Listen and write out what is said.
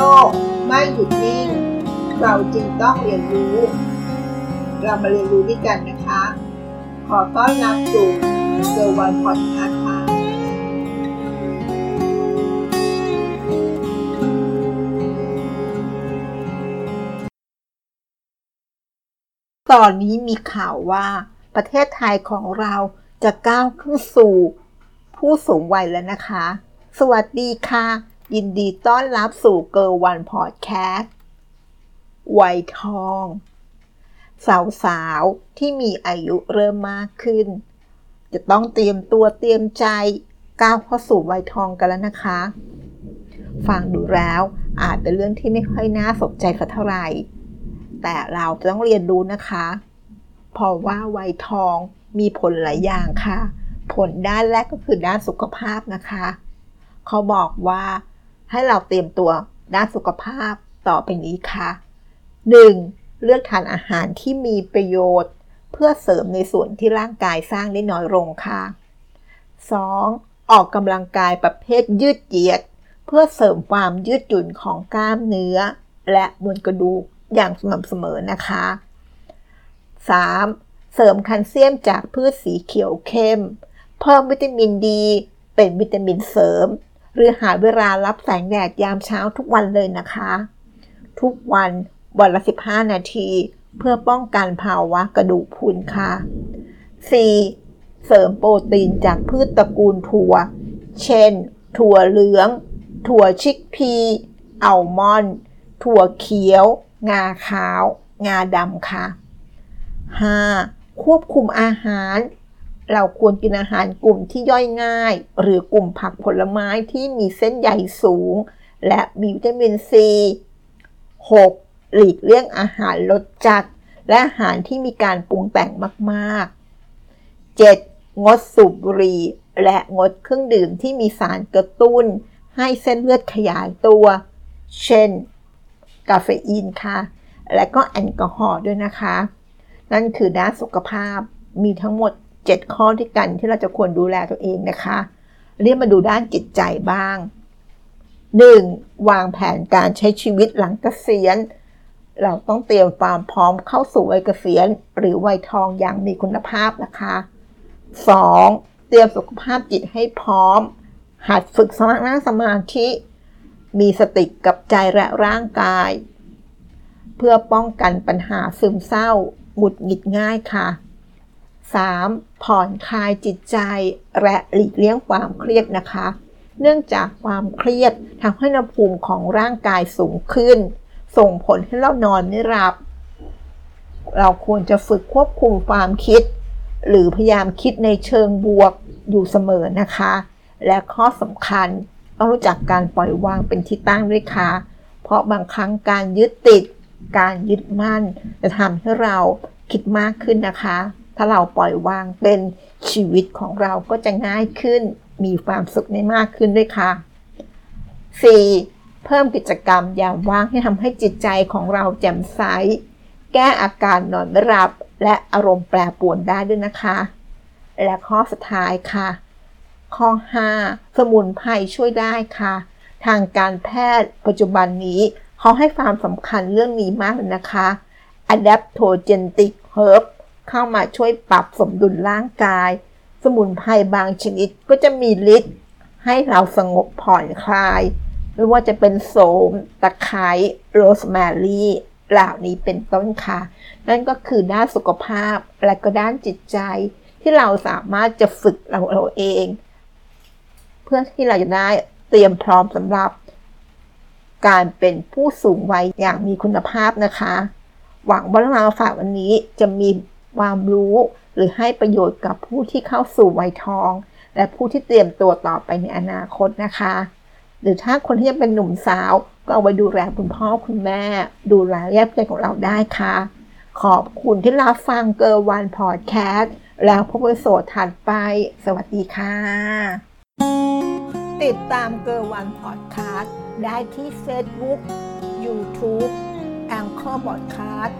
ลกไม่หยุดนิ่ง เราจึงต้องเรียนรู้ เรามาเรียนรู้ด้วยกันนะคะ ขอต้อนรับสู่เซอร์วันพอดคาส์ค่ะตอนนี้มีข่าวว่าประเทศไทยของเราจะก้าวขึ้นสู่ผู้สูงวัยแล้วนะคะ สวัสดีค่ะ ยินดีต้อนรับสู่เกอร์วันพอดแคสต์วัยทอง สาวๆ ที่มีอายุเริ่มมากขึ้น จะต้องเตรียมตัวเตรียมใจก้าวเข้าสู่วัยทองกันแล้วนะคะ ฟังดูแล้วอาจเป็นเรื่องที่ไม่ค่อยน่าสนใจสักเท่าไหร่ แต่เราจะต้องเรียนรู้นะคะ เพราะว่าวัยทองมีผลหลายอย่างค่ะ ผลด้านแรกก็คือด้านสุขภาพนะคะ เขาบอกว่า ให้เราเตรียมตัวด้านสุขภาพต่อไปนี้ค่ะ 1. เลือกทานอาหารที่มีประโยชน์ เพื่อเสริมในส่วนที่ร่างกายสร้างได้น้อยลงค่ะ 2. ออกกำลังกายประเภทยืดเหยียด เพื่อเสริมความยืดหยุ่นของกล้ามเนื้อ และมวลกระดูกอย่างสม่ำเสมอนะคะ 3. เสริมแคลเซียมจากพืชสีเขียวเข้ม เพิ่มวิตามินดี เป็นวิตามินเสริม หรือหาเวลารับแสงแดดยามเช้าทุกวันเลยนะคะ ทุกวันวันละ 15 นาที เพื่อป้องกันภาวะกระดูกพรุนค่ะ 4. เสริมโปรตีนจากพืชตระกูลถั่ว เช่น ถั่วเหลือง ถั่วชิกพีอัลมอนด์ถั่วเขียว งาขาว งาดำค่ะ 5. ควบคุมอาหาร เราควรกินอาหารกลุ่มที่ย่อยง่าย หรือกลุ่มผักผลไม้ที่มีเส้นใยสูง และมีวิตามินซี 6. หลีกเลี่ยงอาหารรสจัด และอาหารที่มีการปรุงแต่งมากๆ 7. งดสูบบุหรี่และงดเครื่องดื่มที่มีสารกระตุ้น ให้เส้นเลือดขยายตัว เช่น กาเฟอีนค่ะ และก็แอลกอฮอล์ด้วยนะคะ นั่นคือด้านสุขภาพมีทั้งหมด 7 ข้อที่กันที่เราจะควรดูแลตัวเองนะคะเรียกมาดูด้านจิตใจบ้าง 1. วางแผนการใช้ชีวิตหลังเกษียณ เราต้องเตรียมความพร้อมเข้าสู่วัยเกษียณ หรือวัยทองอย่างมีคุณภาพนะคะ 2. เตรียมสุขภาพจิตให้พร้อม หัดฝึกสมาธิสมาธิ มีสติกับใจและร่างกาย เพื่อป้องกันปัญหาซึมเศร้าหงุดหงิดง่ายค่ะ 3. ผ่อนคลายจิตใจ และหลีกเลี่ยงความเครียดนะคะ เนื่องจากความเครียดทำให้อุณหภูมิของร่างกายสูงขึ้น ส่งผลให้เรานอนไม่หลับ เราควรจะฝึกควบคุมความคิด หรือพยายามคิดในเชิงบวกอยู่เสมอนะคะ และข้อสำคัญต้องรู้จักการปล่อยวางเป็นที่ตั้งด้วยค่ะ เพราะบางครั้งการยึดติด การยึดมั่น จะทำให้เราคิดมากขึ้นนะคะ ถ้าเราปล่อยวางเป็นชีวิตของเราก็จะง่ายขึ้น มีความสุขได้มากขึ้นด้วยค่ะ 4. เพิ่มกิจกรรมยามว่างให้ทำให้จิตใจของเราแจ่มใส แก้อาการนอนไม่หลับ และอารมณ์แปรปรวนได้ด้วยนะคะ และข้อสุดท้ายค่ะ ข้อ 5 สมุนไพรช่วยได้ค่ะ ทางการแพทย์ปัจจุบันนี้เขาให้ความสำคัญเรื่องนี้มากเลยนะคะ adaptogenic herb เข้ามาช่วยปรับสมดุลร่างกาย สมุนไพรบางชนิดก็จะมีฤทธิ์ให้เราสงบผ่อนคลาย ไม่ว่าจะเป็นโสม ตะไคร้โรสแมรี่เหล่านี้เป็นต้นค่ะ นั่นก็คือด้านสุขภาพและก็ด้านจิตใจ ที่เราสามารถจะฝึกเราเราเอง เพื่อที่เราจะได้เตรียมพร้อมสำหรับ การเป็นผู้สูงวัยอย่างมีคุณภาพนะคะ หวังว่าเราฝากวันนี้จะมี ความรู้ หรือให้ประโยชน์กับผู้ที่เข้าสู่วัยทอง และผู้ที่เตรียมตัวต่อไปในอนาคตนะคะ หรือถ้าคนที่ยังเป็นหนุ่มสาว ก็เอาไว้ดูแลคุณพ่อคุณแม่ ดูแลกายใจของเราได้ค่ะ ขอบคุณที่รับฟังเกอร์วันพอดแคสต์แล้วพบกัน episode ถัดไป สวัสดีค่ะ ติดตามเกอร์วันพอดแคสต์ได้ที่ Facebook YouTube แองเกอร์บอดคสต์